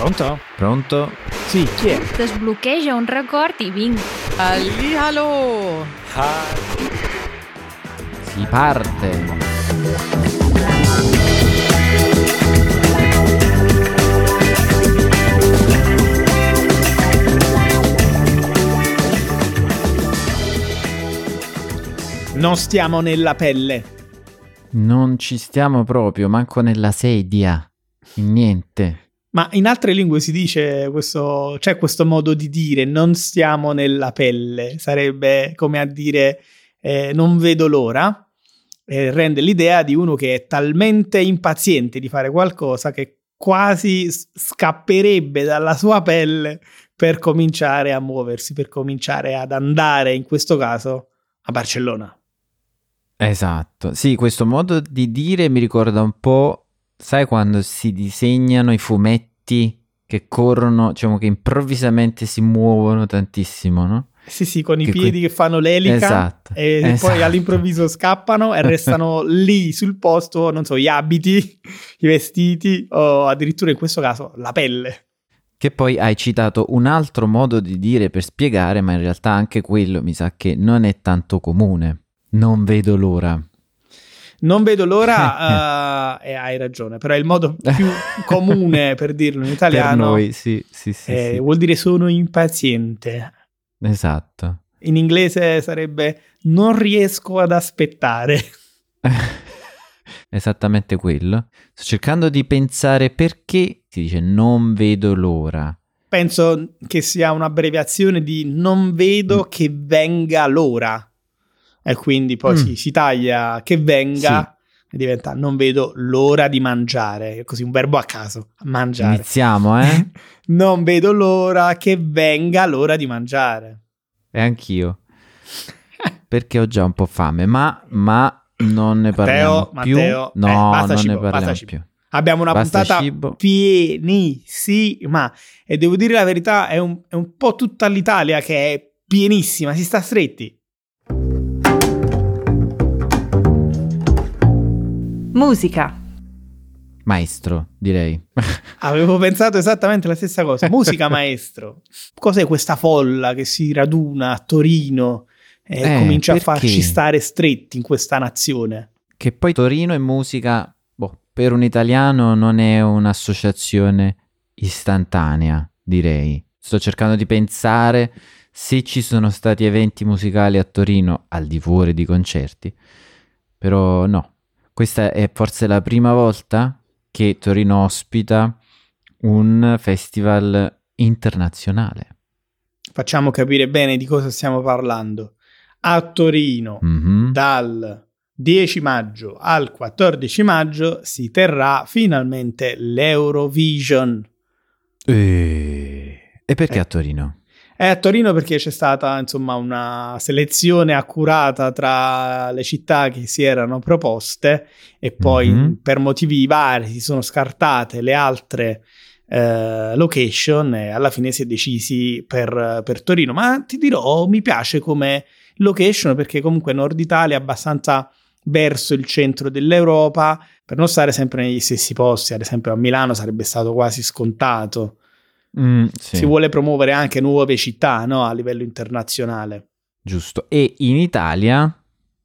Pronto? Pronto? Sì, chi è? Desbloqueja un record i vinc. Hallihallo! Si parte. Non stiamo nella pelle. Non ci stiamo proprio, manco nella sedia. In niente. Ma in altre lingue si dice questo, c'è questo modo di dire non stiamo nella pelle, sarebbe come a dire eh, non vedo l'ora, eh, rende l'idea di uno che è talmente impaziente di fare qualcosa che quasi scapperebbe dalla sua pelle per cominciare a muoversi, per cominciare ad andare, in questo caso, a Barcellona. Esatto. Sì, questo modo di dire mi ricorda un po', sai quando si disegnano i fumetti che corrono, diciamo che improvvisamente si muovono tantissimo, no? Sì, sì, con i Che piedi que- che fanno l'elica Esatto, e poi esatto. all'improvviso scappano e restano lì sul posto, non so, gli abiti, i vestiti o addirittura in questo caso la pelle. Che poi hai citato un altro modo di dire per spiegare, ma in realtà anche quello mi sa che non è tanto comune. Non vedo l'ora. Non vedo l'ora, eh, e hai ragione, però è il modo più comune per dirlo in Per italiano. noi, sì, sì, sì, eh, sì. Vuol dire sono impaziente. Esatto. In inglese sarebbe non riesco ad aspettare. Esattamente quello. Sto cercando di pensare perché si dice non vedo l'ora. Penso che sia un'abbreviazione di non vedo Mm. che venga l'ora. E quindi poi Mm. si, si taglia che venga e diventa non vedo l'ora di mangiare. Così un verbo a caso, mangiare. Iniziamo, eh? non vedo l'ora che venga l'ora di mangiare. e anch'io. Perché ho già un po' fame, ma, ma non ne parliamo Matteo, più. Matteo, no, eh, non cibo, ne parliamo più. Abbiamo una Basta puntata cibo. pienissima e devo dire la verità, è un, è un po' tutta l'Italia che è pienissima, si sta stretti. Musica. Maestro, direi. Avevo pensato esattamente la stessa cosa. Musica maestro. Cos'è questa folla che si raduna a Torino e Eh, comincia perché? a farci stare stretti in questa nazione? che poi Torino e musica, boh, per un italiano non è un'associazione istantanea, direi. Sto cercando di pensare se ci sono stati eventi musicali a Torino al di fuori di concerti, però no. Questa è forse la prima volta che Torino ospita un festival internazionale. Facciamo capire bene di cosa stiamo parlando. A Torino, Mhm. dal 10 maggio al 14 maggio, si terrà finalmente l'Eurovision. E... e perché Eh. a Torino? È a Torino perché c'è stata insomma una selezione accurata tra le città che si erano proposte e poi Mhm. per motivi vari si sono scartate le altre eh, location e alla fine si è decisi per, per Torino. Ma ti dirò, mi piace come location perché comunque Nord Italia è abbastanza verso il centro dell'Europa per non stare sempre negli stessi posti, ad esempio a Milano sarebbe stato quasi scontato Mm, sì. si vuole promuovere anche nuove città no? a livello internazionale. Giusto. E in Italia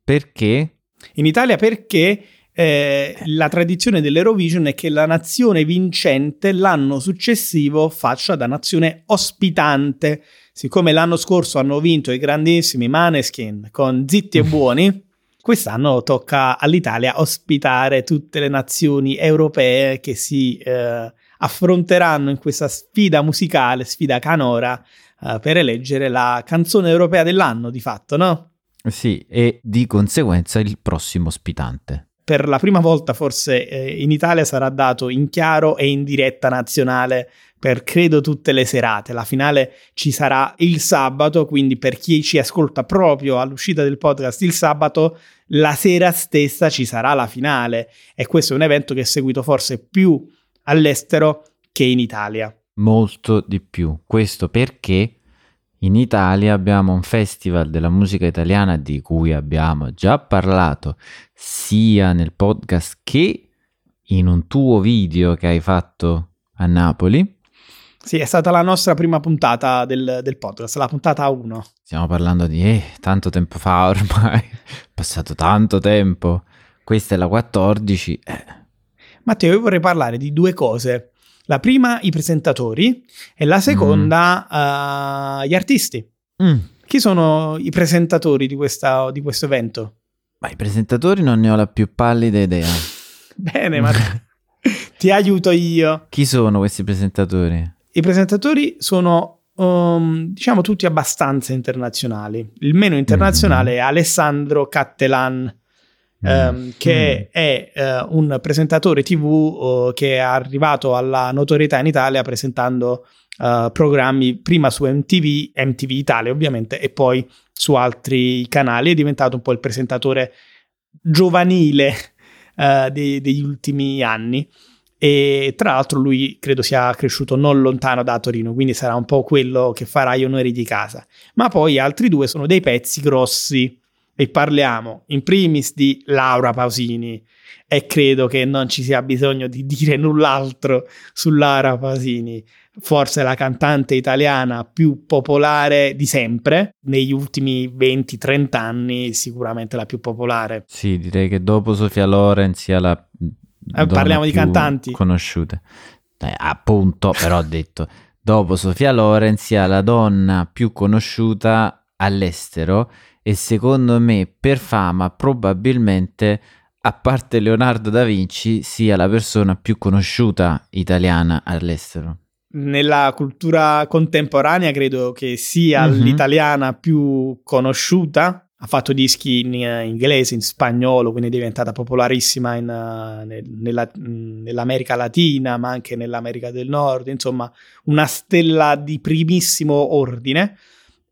perché? In Italia perché eh, la tradizione dell'Eurovision è che la nazione vincente l'anno successivo faccia da nazione ospitante. Siccome l'anno scorso hanno vinto i grandissimi Maneskin con Zitti e Buoni, quest'anno tocca all'Italia ospitare tutte le nazioni europee che si eh, affronteranno in questa sfida musicale, sfida canora, eh, per eleggere la canzone europea dell'anno, di fatto, no? Sì, e di conseguenza il prossimo ospitante. Per la prima volta forse eh, in Italia sarà dato in chiaro e in diretta nazionale per credo tutte le serate. La finale ci sarà il sabato, quindi per chi ci ascolta proprio all'uscita del podcast il sabato, la sera stessa ci sarà la finale e questo è un evento che è seguito forse più all'estero che in Italia. Molto di più. Questo perché in Italia abbiamo un festival della musica italiana di cui abbiamo già parlato sia nel podcast che in un tuo video che hai fatto a Napoli Sì, è stata la nostra prima puntata del, del podcast, la puntata 1. Stiamo parlando di eh, tanto tempo fa ormai, è passato tanto tempo. Questa è la 14. Eh. Matteo, io vorrei parlare di due cose. La prima, i presentatori, e la seconda, mm. uh, gli artisti. Mm. Chi sono i presentatori di, questa, di questo evento? Ma i presentatori non ne ho la più pallida idea. Bene, ma ti aiuto io. Chi sono questi presentatori? I presentatori sono, um, diciamo, tutti abbastanza internazionali. Il meno internazionale mm-hmm. è Alessandro Cattelan, um, che mm. è uh, un presentatore TV uh, che è arrivato alla notorietà in Italia presentando uh, programmi prima su MTV, MTV Italia ovviamente, e poi su altri canali. È diventato un po' il presentatore giovanile uh, dei, degli ultimi anni e tra l'altro lui credo sia cresciuto non lontano da Torino, quindi sarà un po' quello che farà gli onori di casa. Ma poi altri due sono dei pezzi grossi e parliamo in primis di Laura Pausini e credo che non ci sia bisogno di dire null'altro su Laura Pausini. Forse la cantante italiana più popolare di sempre, negli ultimi 20-30 anni sicuramente la più popolare. Sì, direi che dopo Sofia Loren sia la eh, parliamo di cantanti. Conosciute. Eh, appunto, però ho detto, dopo Sofia Loren sia la donna più conosciuta all'estero e secondo me per fama probabilmente a parte Leonardo da Vinci sia la persona più conosciuuta italiana all'estero. Nella cultura contemporanea credo che sia mm-hmm. l'italiana più conosciuta ha fatto dischi in uh, inglese, in spagnolo, quindi è diventata popolarissima in, uh, nel, nella, nell'America Latina, ma anche nell'America del Nord, insomma, una stella di primissimo ordine.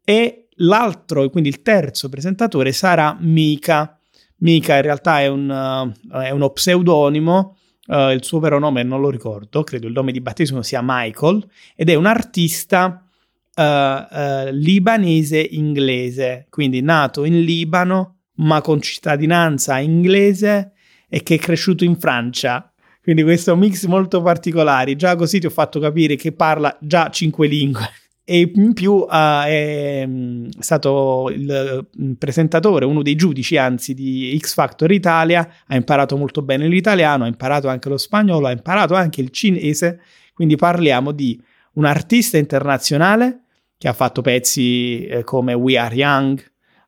E l'altro, quindi il terzo presentatore, sarà Mika. Mika in realtà è, un, uh, è uno pseudonimo, il suo vero nome non lo ricordo, credo il nome di battesimo sia Michael, ed è un artista uh, uh, libanese-inglese, quindi nato in Libano ma con cittadinanza inglese e che è cresciuto in Francia. Quindi questo mix molto particolare. Già così ti ho fatto capire che parla già cinque lingue. E in più uh, è um, stato il um, presentatore, uno dei giudici anzi di X Factor Italia, ha imparato molto bene l'italiano, ha imparato anche lo spagnolo, ha imparato anche il cinese, quindi parliamo di un artista internazionale che ha fatto pezzi eh, come We Are Young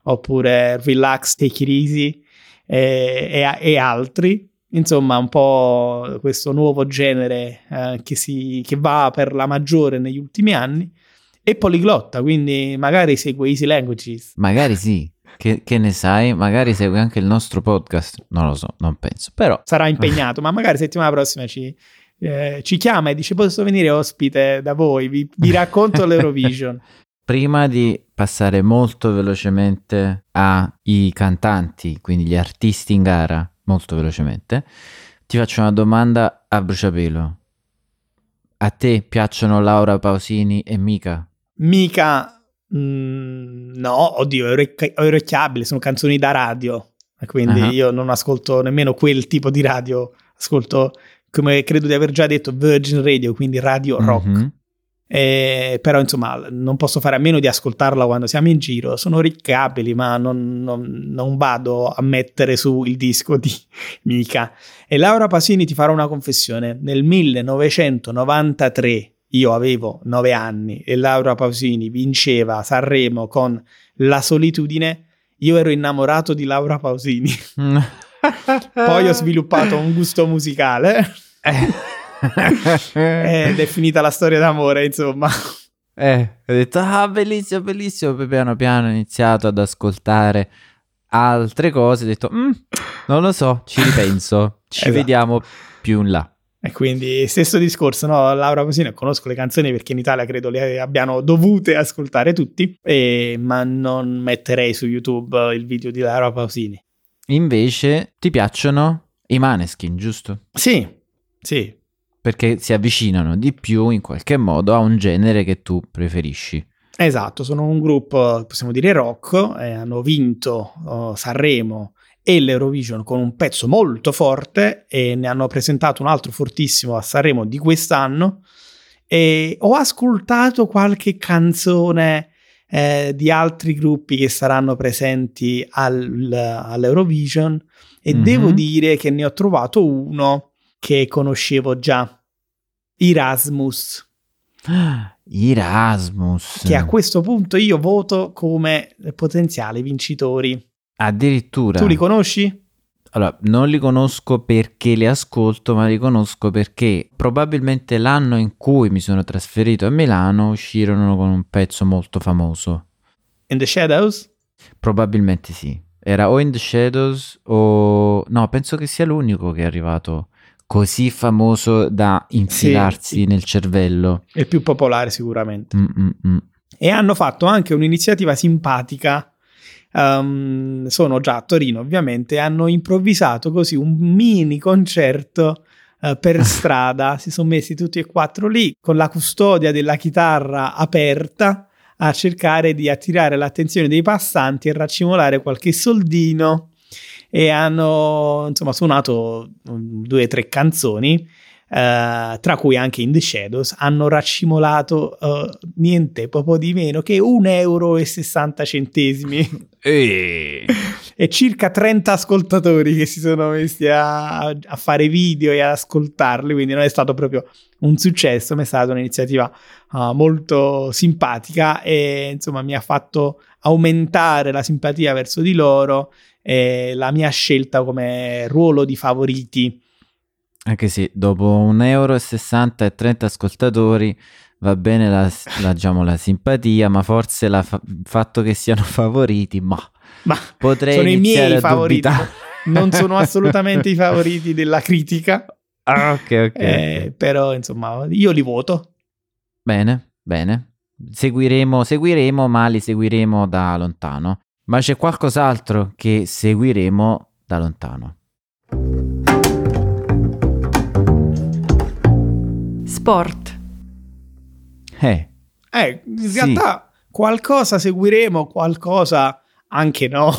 oppure Relax, Take It Easy e, e, e altri. Insomma, un po' questo nuovo genere eh, che, si, che va per la maggiore negli ultimi anni. E poliglotta, quindi magari segue Easy Languages. Magari sì. Che, che, ne sai? Magari segue anche il nostro podcast. Non lo so, non penso. Però sarà impegnato, ma magari settimana prossima ci, eh, ci chiama e dice posso venire ospite da voi, vi, vi racconto l'Eurovision. Prima di passare molto velocemente ai cantanti, quindi gli artisti in gara, molto velocemente, ti faccio una domanda a bruciapelo. A te piacciono Laura Pausini e Mica? Mica, mm, no, oddio, è orecchiabile, sono canzoni da radio, quindi uh-huh. io non ascolto nemmeno quel tipo di radio, ascolto come credo di aver già detto, Virgin Radio, quindi radio rock. Mm-hmm. Eh, però insomma non posso fare a meno di ascoltarla quando siamo in giro sono riccabili ma non, non, non, vado a mettere su il disco di Mica e Laura Pasini ti farà una confessione nel 1993 io avevo 9 anni e Laura Pausini vinceva Sanremo con La solitudine io ero innamorato di Laura Pausini poi ho sviluppato un gusto musicale Ed è finita la storia d'amore, insomma. Eh, ho detto, ah, bellissimo, bellissimo. Poi piano piano ho iniziato ad ascoltare altre cose. Ho detto, mm, non lo so, ci ripenso. Ci esatto. vediamo più in là. E quindi stesso discorso, no? Laura Pausini, conosco le canzoni perché in Italia credo le abbiano dovute ascoltare tutti, e, ma non metterei su YouTube il video di Laura Pausini. Invece ti piacciono i Maneskin, giusto? Sì, sì. Perché si avvicinano di più in qualche modo a un genere che tu preferisci. Esatto, sono un gruppo, possiamo dire rock, e hanno vinto uh, Sanremo e l'Eurovision con un pezzo molto forte e ne hanno presentato un altro fortissimo a Sanremo di quest'anno E ho ascoltato qualche canzone eh, di altri gruppi che saranno presenti al, all'Eurovision e Mhm. devo dire che ne ho trovato uno che conoscevo già, Erasmus, Erasmus. che a questo punto io voto come potenziali vincitori. Addirittura. Tu li conosci? Allora, non li conosco perché li ascolto, ma li conosco perché probabilmente l'anno in cui mi sono trasferito a Milano uscirono con un pezzo molto famoso. In the Shadows? Probabilmente sì. Era o In the Shadows o... No, penso che sia l'unico che è arrivato così famoso da infilarsi sì. nel cervello. È il più popolare sicuramente. Mm, mm, mm. E hanno fatto anche un'iniziativa simpatica. Um, sono già a Torino, ovviamente. Hanno improvvisato così un mini concerto uh, per strada. si sono messi tutti e quattro lì con la custodia della chitarra aperta a cercare di attirare l'attenzione dei passanti e raccimolare qualche soldino. E hanno insomma suonato um, due o tre canzoni. Uh, tra cui anche In The Shadows, hanno raccimolato uh, niente poco di meno che 1,60 euro E... e circa 30 ascoltatori che si sono messi a, a, fare video e ad ascoltarli, quindi non è stato proprio un successo, ma è stata un'iniziativa uh, molto simpatica e insomma mi ha fatto aumentare la simpatia verso di loro e la mia scelta come ruolo di favoriti. Anche se dopo 1,60 euro e 30 ascoltatori va bene la, la, diciamo, la simpatia, ma forse la fa- il fatto che siano favoriti, ma, ma potrei sono i miei favoriti. Non sono assolutamente i favoriti della critica. Ah, ok, ok. Eh. Però, insomma, io li voto. Bene, bene. Seguiremo, seguiremo, ma li seguiremo da lontano. Ma c'è qualcos'altro che seguiremo da lontano. Sport. Eh. Eh, in Sì. realtà qualcosa seguiremo, qualcosa anche no.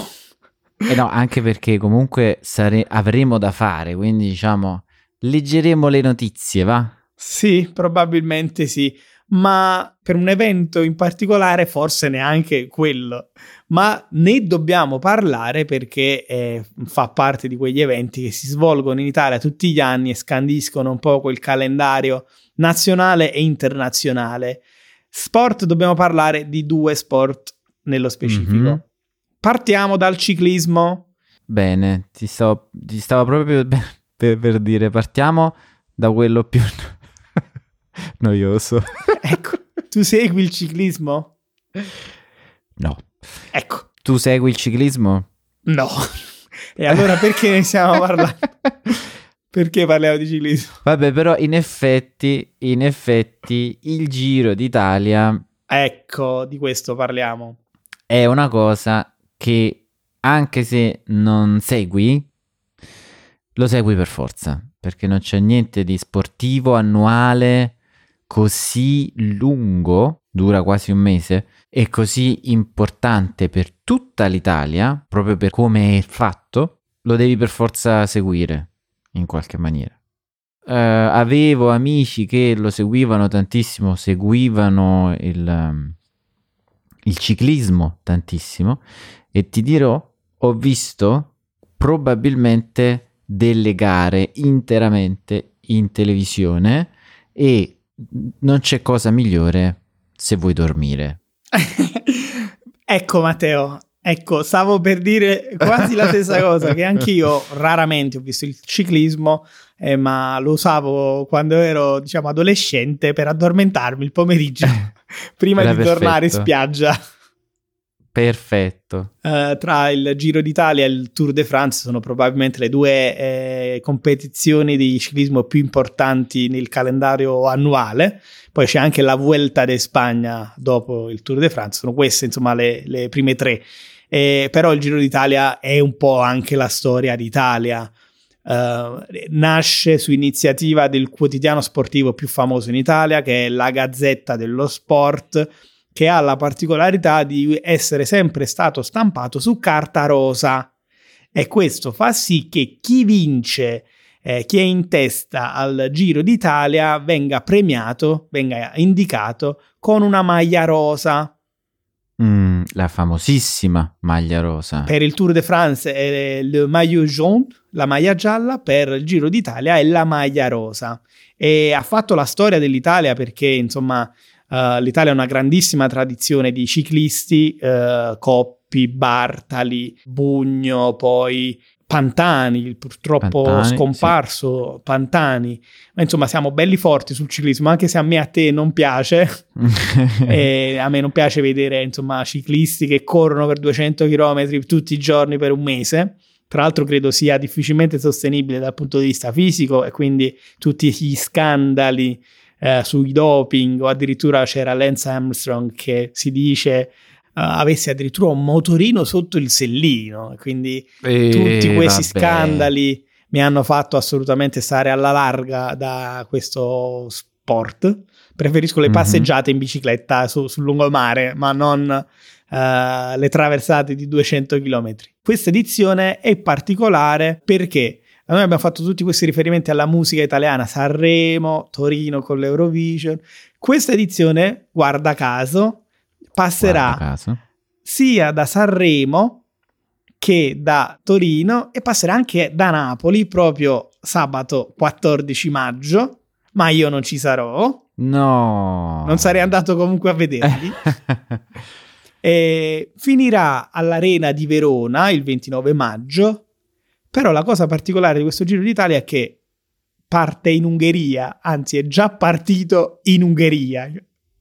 Eh no, anche perché comunque sare- avremo da fare, quindi diciamo leggeremo le notizie, va? Sì, probabilmente sì, ma per un evento in particolare forse neanche quello. Ma ne dobbiamo parlare perché eh, fa parte di quegli eventi che si svolgono in Italia tutti gli anni e scandiscono un po' quel calendario nazionale e internazionale. Sport, dobbiamo parlare di due sport nello specifico. Mhm. Partiamo dal ciclismo. Bene, ti stavo, ti stavo proprio per, per dire, partiamo da quello più noioso. ecco, tu segui il ciclismo? No. Ecco, Tu segui il ciclismo? no. E allora perché ne stiamo parlando? Perché parliamo di ciclismo? Vabbè, però in effetti, in effetti, il Giro d'Italia Ecco, di questo parliamo. è una cosa che anche se non segui, lo segui per forza, perché non c'è niente di sportivo annuale così lungo, dura quasi un mese, e così importante per tutta l'Italia, proprio per come è fatto, lo devi per forza seguire in qualche maniera. Eh, avevo amici che lo seguivano tantissimo, seguivano il, um, il ciclismo tantissimo e ti dirò, ho visto probabilmente delle gare interamente in televisione e non c'è cosa migliore se vuoi dormire. ecco Matteo, ecco, stavo per dire quasi la stessa cosa, che anch'io raramente ho visto il ciclismo, eh, ma lo usavo quando ero, diciamo, adolescente per addormentarmi il pomeriggio prima Era di tornare in perfetto. spiaggia. Perfetto. Eh, tra il Giro d'Italia e il Tour de France sono probabilmente le due eh, competizioni di ciclismo più importanti nel calendario annuale. Poi c'è anche la Vuelta de Spagna dopo il Tour de France. Sono queste, insomma, le, le prime tre. Eh, però il Giro d'Italia è un po' anche la storia d'Italia. Eh, nasce su iniziativa del quotidiano sportivo più famoso in Italia, che è la Gazzetta dello Sport che ha la particolarità di essere sempre stato stampato su carta rosa e questo fa sì che chi vince eh, chi è in testa al Giro d'Italia venga premiato, venga indicato con una maglia rosa. Mm, la famosissima maglia rosa. Per il Tour de France è il maillot jaune, la maglia gialla, per il Giro d'Italia è la maglia rosa. E ha fatto la storia dell'Italia perché, insomma, uh, l'Italia ha una grandissima tradizione di ciclisti, uh, Coppi, Bartali, Bugno, poi Pantani, purtroppo Pantani, scomparso sì. Pantani, ma insomma siamo belli forti sul ciclismo, anche se a me a te non piace, a me non piace vedere insomma ciclisti che corrono per 200 km tutti i giorni per un mese, tra l'altro credo sia difficilmente sostenibile dal punto di vista fisico e quindi tutti gli scandali eh, sui doping o addirittura c'era Lance Armstrong che si dice uh, avesse addirittura un motorino sotto il sellino. Quindi e tutti questi vabbè. scandali mi hanno fatto assolutamente stare alla larga da questo sport. Preferisco le mhm. passeggiate mm-hmm. in bicicletta su, sul lungomare, ma non uh, le traversate di 200 km. Questa edizione è particolare perché noi abbiamo fatto tutti questi riferimenti alla musica italiana, Sanremo, Torino con l'Eurovision. Questa edizione, guarda caso, passerà sia da Sanremo che da Torino e passerà anche da Napoli proprio sabato 14 maggio, ma io non ci sarò. No. Non sarei andato comunque a vederli. finirà all'Arena di Verona il 29 maggio, però la cosa particolare di questo Giro d'Italia è che parte in Ungheria, anzi è già partito in Ungheria.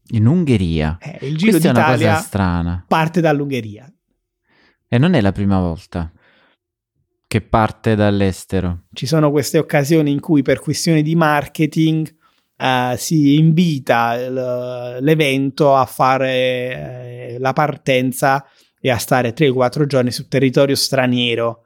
In Ungheria? Eh, il Giro Questa d'Italia è una cosa strana. parte dall'Ungheria. E non è la prima volta che parte dall'estero. Ci sono queste occasioni in cui per questioni di marketing uh, si invita l'evento a fare uh, la partenza e a stare 3-4 giorni sul territorio straniero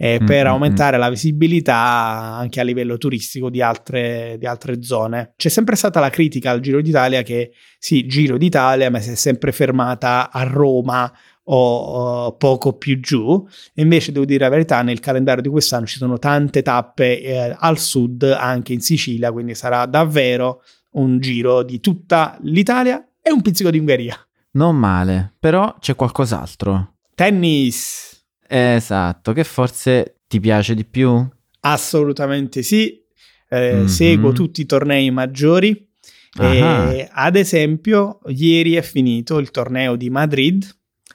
eh, per mm-hmm. aumentare la visibilità anche a livello turistico di altre, di altre, zone. C'è sempre stata la critica al Giro d'Italia che sì, Giro d'Italia, ma si è sempre fermata a Roma o, o poco più giù. E invece devo dire la verità, nel calendario di quest'anno ci sono tante tappe eh, al sud, anche in Sicilia, quindi sarà davvero un giro di tutta l'Italia e un pizzico di Ungheria. Non male, però c'è qualcos'altro. Tennis. Esatto, che forse ti piace di più? Assolutamente sì. Eh, mm-hmm. Seguo tutti i tornei maggiori. E, ad esempio, ieri è finito il torneo di Madrid.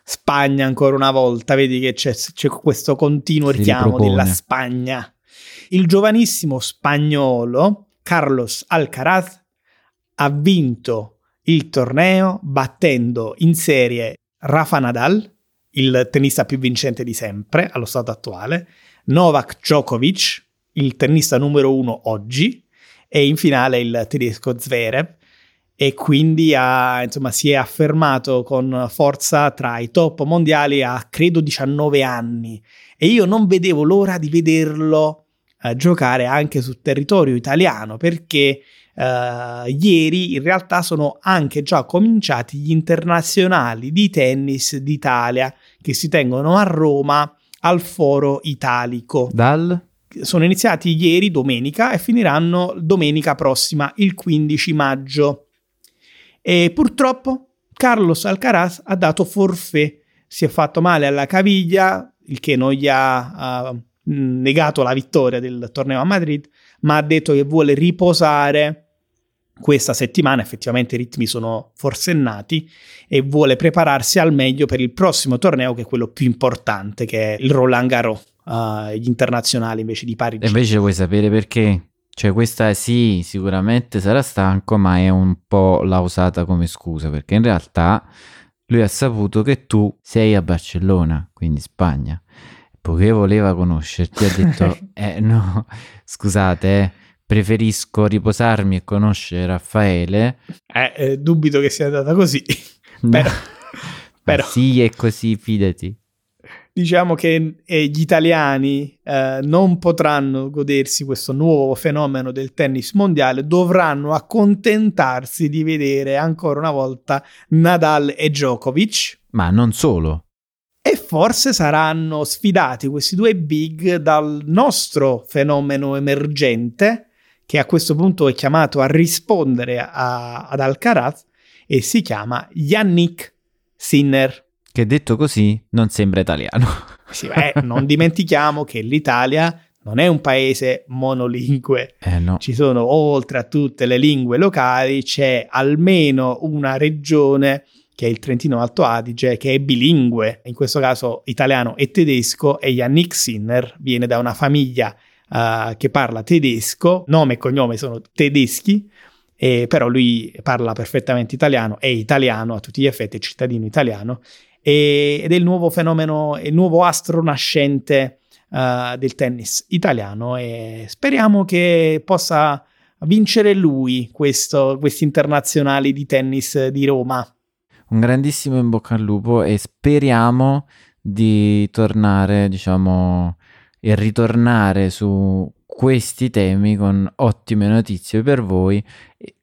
Spagna ancora una volta, vedi che c'è, c'è questo continuo si richiamo ripropone. della Spagna. Il giovanissimo spagnolo Carlos Alcaraz ha vinto il torneo battendo in serie Rafa Nadal il tennista più vincente di sempre allo stato attuale, Novak Djokovic, il tennista numero uno oggi, e in finale il tedesco Zverev, e quindi ha, insomma, si è affermato con forza tra i top mondiali a credo 19 anni. E io non vedevo l'ora di vederlo eh, giocare anche sul territorio italiano perché Uh, ieri in realtà sono anche già cominciati gli internazionali di tennis d'Italia che si tengono a Roma al Foro Italico. Dal? Sono iniziati ieri, domenica, e finiranno domenica prossima, il 15 maggio. E purtroppo Carlos Alcaraz ha dato forfè, si è fatto male alla caviglia, il che non gli ha uh, negato la vittoria del torneo a Madrid, ma ha detto che vuole riposare questa settimana effettivamente i ritmi sono forsennati e vuole prepararsi al meglio per il prossimo torneo che è quello più importante che è il Roland Garros uh, gli internazionali invece di Parigi e invece vuoi sapere perché? Cioè questa sì, sicuramente sarà stanco, ma è un po' l'ha usata come scusa, perché in realtà lui ha saputo che tu sei a Barcellona, quindi Spagna. Poiché voleva conoscerti, ha detto, eh no, scusate, eh, preferisco riposarmi e conoscere Raffaele. Eh, eh, dubito che sia andata così. però, però. Sì, è così, fidati. Diciamo che eh, gli italiani eh, non potranno godersi questo nuovo fenomeno del tennis mondiale, dovranno accontentarsi di vedere ancora una volta Nadal e Djokovic. Ma non solo. E forse saranno sfidati questi due big dal nostro fenomeno emergente, che a questo punto è chiamato a rispondere a, ad Alcaraz, e si chiama Yannick Sinner. Che detto così non sembra italiano. Sì, beh, non dimentichiamo che l'Italia non è un paese monolingue. Eh no. Ci sono, oltre a tutte le lingue locali, c'è almeno una regione che è il Trentino Alto Adige, che è bilingue, in questo caso italiano e tedesco, e Yannick Sinner viene da una famiglia uh, che parla tedesco, nome e cognome sono tedeschi, eh, però lui parla perfettamente italiano, è italiano a tutti gli effetti, è cittadino italiano, e, ed è il nuovo fenomeno, il nuovo astro nascente uh, del tennis italiano e speriamo che possa vincere lui questo, questi internazionali di tennis di Roma. Un grandissimo in bocca al lupo e speriamo di tornare, diciamo, e ritornare su questi temi con ottime notizie per voi,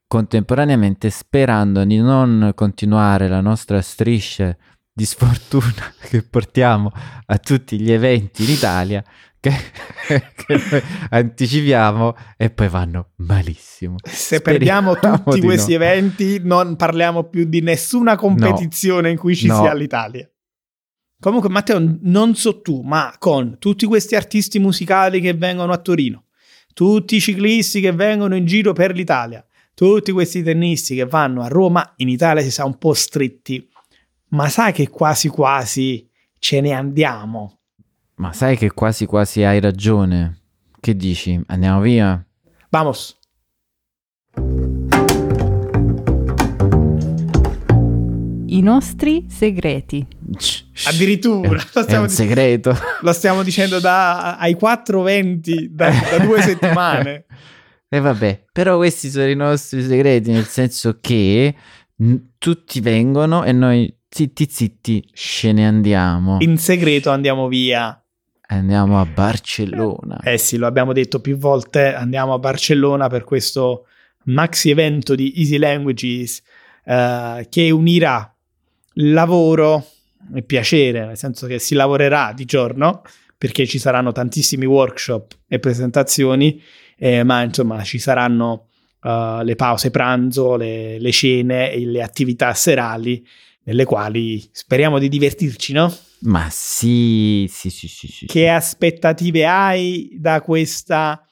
contemporaneamente sperando di non continuare la nostra striscia di sfortuna che portiamo a tutti gli eventi in Italia che, che anticipiamo e poi vanno malissimo. Se Speriamo perdiamo tutti questi no. eventi non parliamo più di nessuna competizione no. in cui ci no. sia l'Italia. Comunque Matteo, non so tu, ma con tutti questi artisti musicali che vengono a Torino, tutti i ciclisti che vengono in giro per l'Italia, tutti questi tennisti che vanno a Roma, in Italia si sa un po' stretti ma sai che quasi quasi ce ne andiamo. Ma sai che quasi quasi hai ragione. Che dici? Andiamo via? Vamos. I nostri segreti. Addirittura. È, lo stiamo, è un segreto. Lo stiamo dicendo da, ai 4.20 da, da due settimane. E eh vabbè, però questi sono i nostri segreti, nel senso che n- tutti vengono e noi zitti zitti, ce ne andiamo. In segreto andiamo via. Andiamo a Barcellona. Eh sì, lo abbiamo detto più volte, andiamo a Barcellona per questo maxi evento di Easy Languages eh, che unirà lavoro e piacere, nel senso che si lavorerà di giorno perché ci saranno tantissimi workshop e presentazioni, eh, ma insomma ci saranno uh, le pause pranzo, le, le cene e le attività serali nelle quali speriamo di divertirci, no? Ma sì, sì, sì, sì. sì che aspettative hai da questa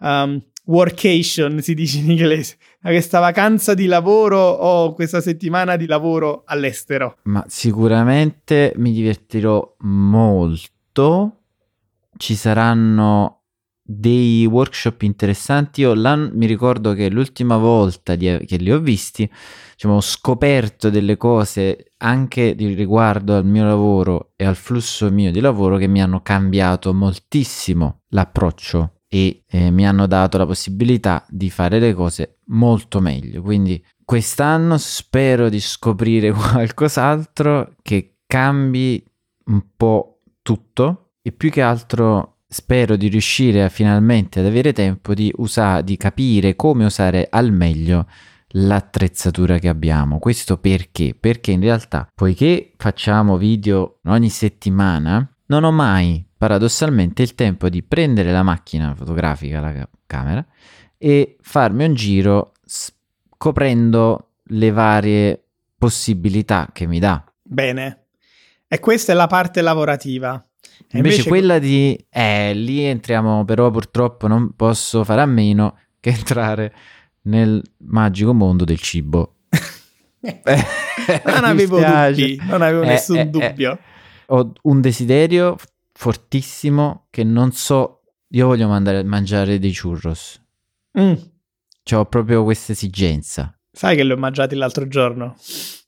um, workation, si dice in inglese, questa vacanza di lavoro o questa settimana di lavoro all'estero? Ma sicuramente mi divertirò molto. Ci saranno dei workshop interessanti. Io mi ricordo che l'ultima volta di, che li ho visti, diciamo, ho scoperto delle cose anche riguardo al mio lavoro e al flusso mio di lavoro che mi hanno cambiato moltissimo l'approccio e eh, mi hanno dato la possibilità di fare le cose molto meglio. Quindi quest'anno spero di scoprire qualcos'altro che cambi un po' tutto e più che altro spero di riuscire a finalmente ad avere tempo di, usare, di capire come usare al meglio l'attrezzatura che abbiamo. Questo perché? Perché in realtà, poiché facciamo video ogni settimana, non ho mai paradossalmente il tempo di prendere la macchina fotografica, la camera, e farmi un giro scoprendo le varie possibilità che mi dà. Bene. E questa è la parte lavorativa. Invece, invece quella di... Eh, lì entriamo, però purtroppo non posso fare a meno che entrare nel magico mondo del cibo. eh, non avevo dubbi, non avevo eh, nessun eh, eh, dubbio. ho un desiderio fortissimo che non so... Io voglio mandare a mangiare dei churros. Mm. Cioè, ho proprio questa esigenza. Sai che li ho mangiati l'altro giorno?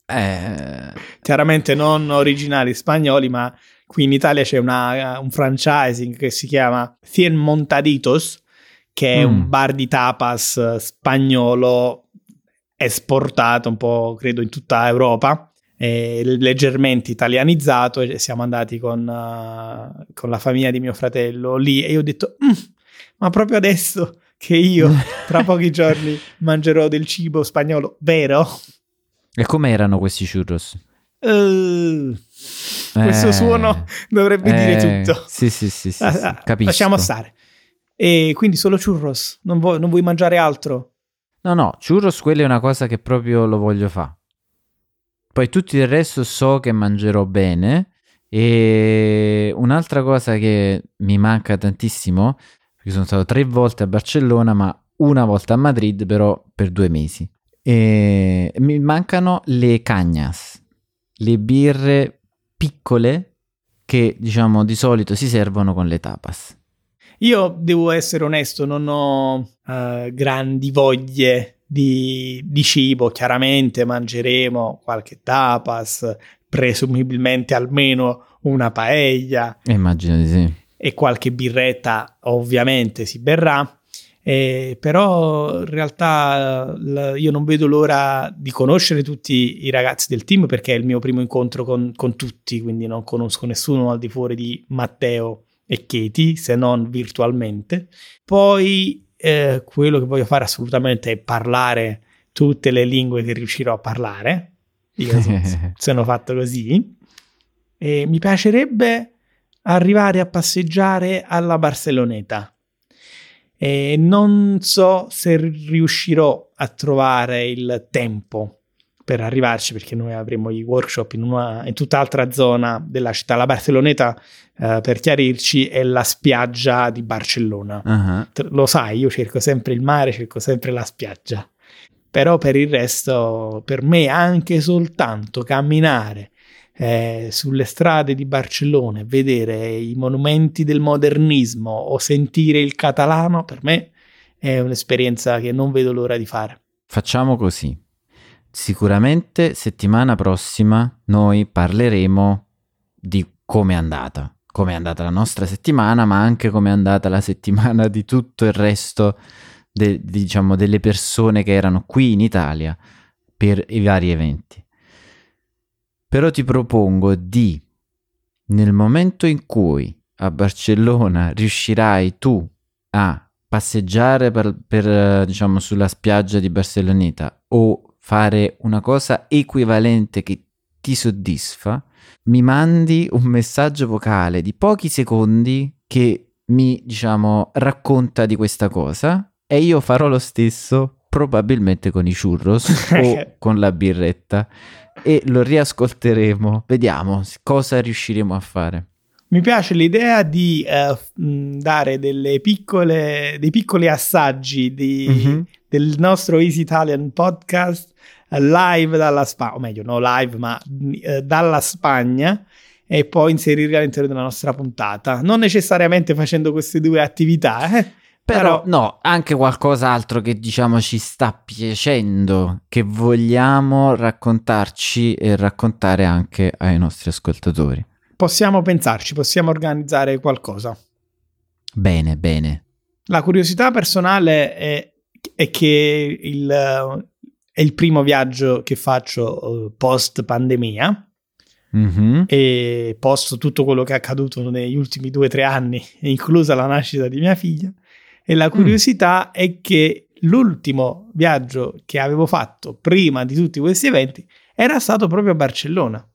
Eh... Chiaramente non originali spagnoli, ma Qui in Italia c'è una, un franchising che si chiama Cien Montaditos, che è mm. un bar di tapas spagnolo esportato un po', credo, in tutta Europa. Leggermente italianizzato e siamo andati con, uh, con, la famiglia di mio fratello lì e io ho detto mm, ma proprio adesso che io tra pochi giorni mangerò del cibo spagnolo vero? E come erano questi churros? Eh, questo Eh, suono dovrebbe eh, dire tutto. Sì, sì, sì, sì, Ah, sì, ah, capisco. Lasciamo stare. E quindi solo churros, non vuoi, non vuoi mangiare altro? No, no, churros quella è una cosa che proprio lo voglio fare. Poi tutto il resto so che mangerò bene. E un'altra cosa che mi manca tantissimo, perché sono stato tre volte a Barcellona, ma una volta a Madrid, però per due mesi. E mi mancano le cagnas, le birre piccole che diciamo di solito si servono con le tapas. Io devo essere onesto, non ho eh, grandi voglie di, di cibo. Chiaramente mangeremo qualche tapas, presumibilmente almeno una paella Immagino di sì. e qualche birretta, ovviamente si berrà. Eh, però in realtà l- io non vedo l'ora di conoscere tutti i ragazzi del team perché è il mio primo incontro con, con tutti, quindi non conosco nessuno al di fuori di Matteo e Katie, se non virtualmente. Poi eh, quello che voglio fare assolutamente è parlare tutte le lingue che riuscirò a parlare. Io so- sono fatto così. E mi piacerebbe arrivare a passeggiare alla Barceloneta. E non so se riuscirò a trovare il tempo per arrivarci perché noi avremo i workshop in, una, in tutt'altra zona della città. La Barceloneta, eh, per chiarirci, è la spiaggia di Barcellona. T- Lo sai, io cerco sempre il mare, cerco sempre la spiaggia. Però per il resto, per me, anche soltanto camminare eh, sulle strade di Barcellona, e vedere i monumenti del modernismo o sentire il catalano, per me è un'esperienza che non vedo l'ora di fare. Facciamo così. Sicuramente settimana prossima noi parleremo di come è andata, come è andata la nostra settimana, ma anche come è andata la settimana di tutto il resto de- diciamo delle persone che erano qui in Italia per i vari eventi. Però ti propongo di nel momento in cui a Barcellona riuscirai tu a passeggiare per, per, diciamo sulla spiaggia di Barceloneta o fare una cosa equivalente che ti soddisfa, mi mandi un messaggio vocale di pochi secondi che mi, diciamo, racconta di questa cosa e io farò lo stesso probabilmente con i churros o con la birretta e lo riascolteremo. Vediamo cosa riusciremo a fare. Mi piace l'idea di mh, dare delle piccole, dei piccoli assaggi di- Mhm. del nostro Easy Italian podcast live dalla Spagna, o meglio, no live, ma eh, dalla Spagna e poi inserirli all'interno della nostra puntata. Non necessariamente facendo queste due attività, eh, Però, però no, anche qualcos'altro che diciamo ci sta piacendo, che vogliamo raccontarci e raccontare anche ai nostri ascoltatori. possiamo pensarci, possiamo organizzare qualcosa. Bene, bene. La curiosità personale è, è che il, è il primo viaggio che faccio post pandemia Mhm. e post tutto quello che è accaduto negli ultimi due o tre anni, inclusa la nascita di mia figlia. E la curiosità è che l'ultimo viaggio che avevo fatto prima di tutti questi eventi era stato proprio a Barcellona.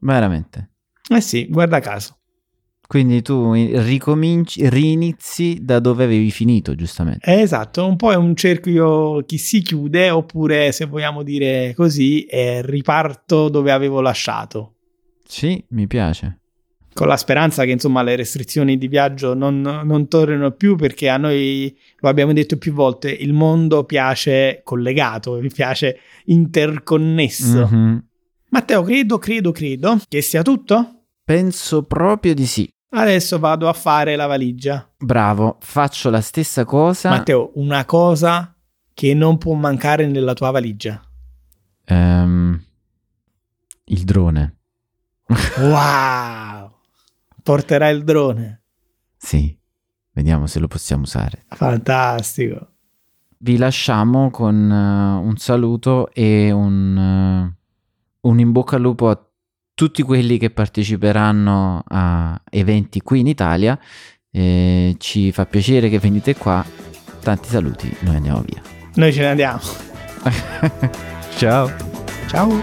Veramente. Eh sì, guarda caso. Quindi tu ricominci, rinizi da dove avevi finito, giustamente. Eh, esatto, un po' è un cerchio che si chiude, oppure se vogliamo dire così, riparto dove avevo lasciato. Sì, mi piace. Con la speranza che insomma le restrizioni di viaggio non, non tornino più, perché a noi, lo abbiamo detto più volte, il mondo piace collegato, mi piace interconnesso. Mhm. Matteo, credo, credo, credo che sia tutto. Penso proprio di sì. Adesso vado a fare la valigia. Bravo, faccio la stessa cosa. Matteo, una cosa che non può mancare nella tua valigia. Ehm, il drone. Wow! Porterà il drone. Sì, vediamo se lo possiamo usare. Fantastico. Vi lasciamo con eh, un saluto e un, eh, un in bocca al lupo a tutti quelli che parteciperanno a eventi qui in Italia. Eh, ci fa piacere che venite qua. Tanti saluti, noi andiamo via. Noi ce ne andiamo. Ciao. Ciao.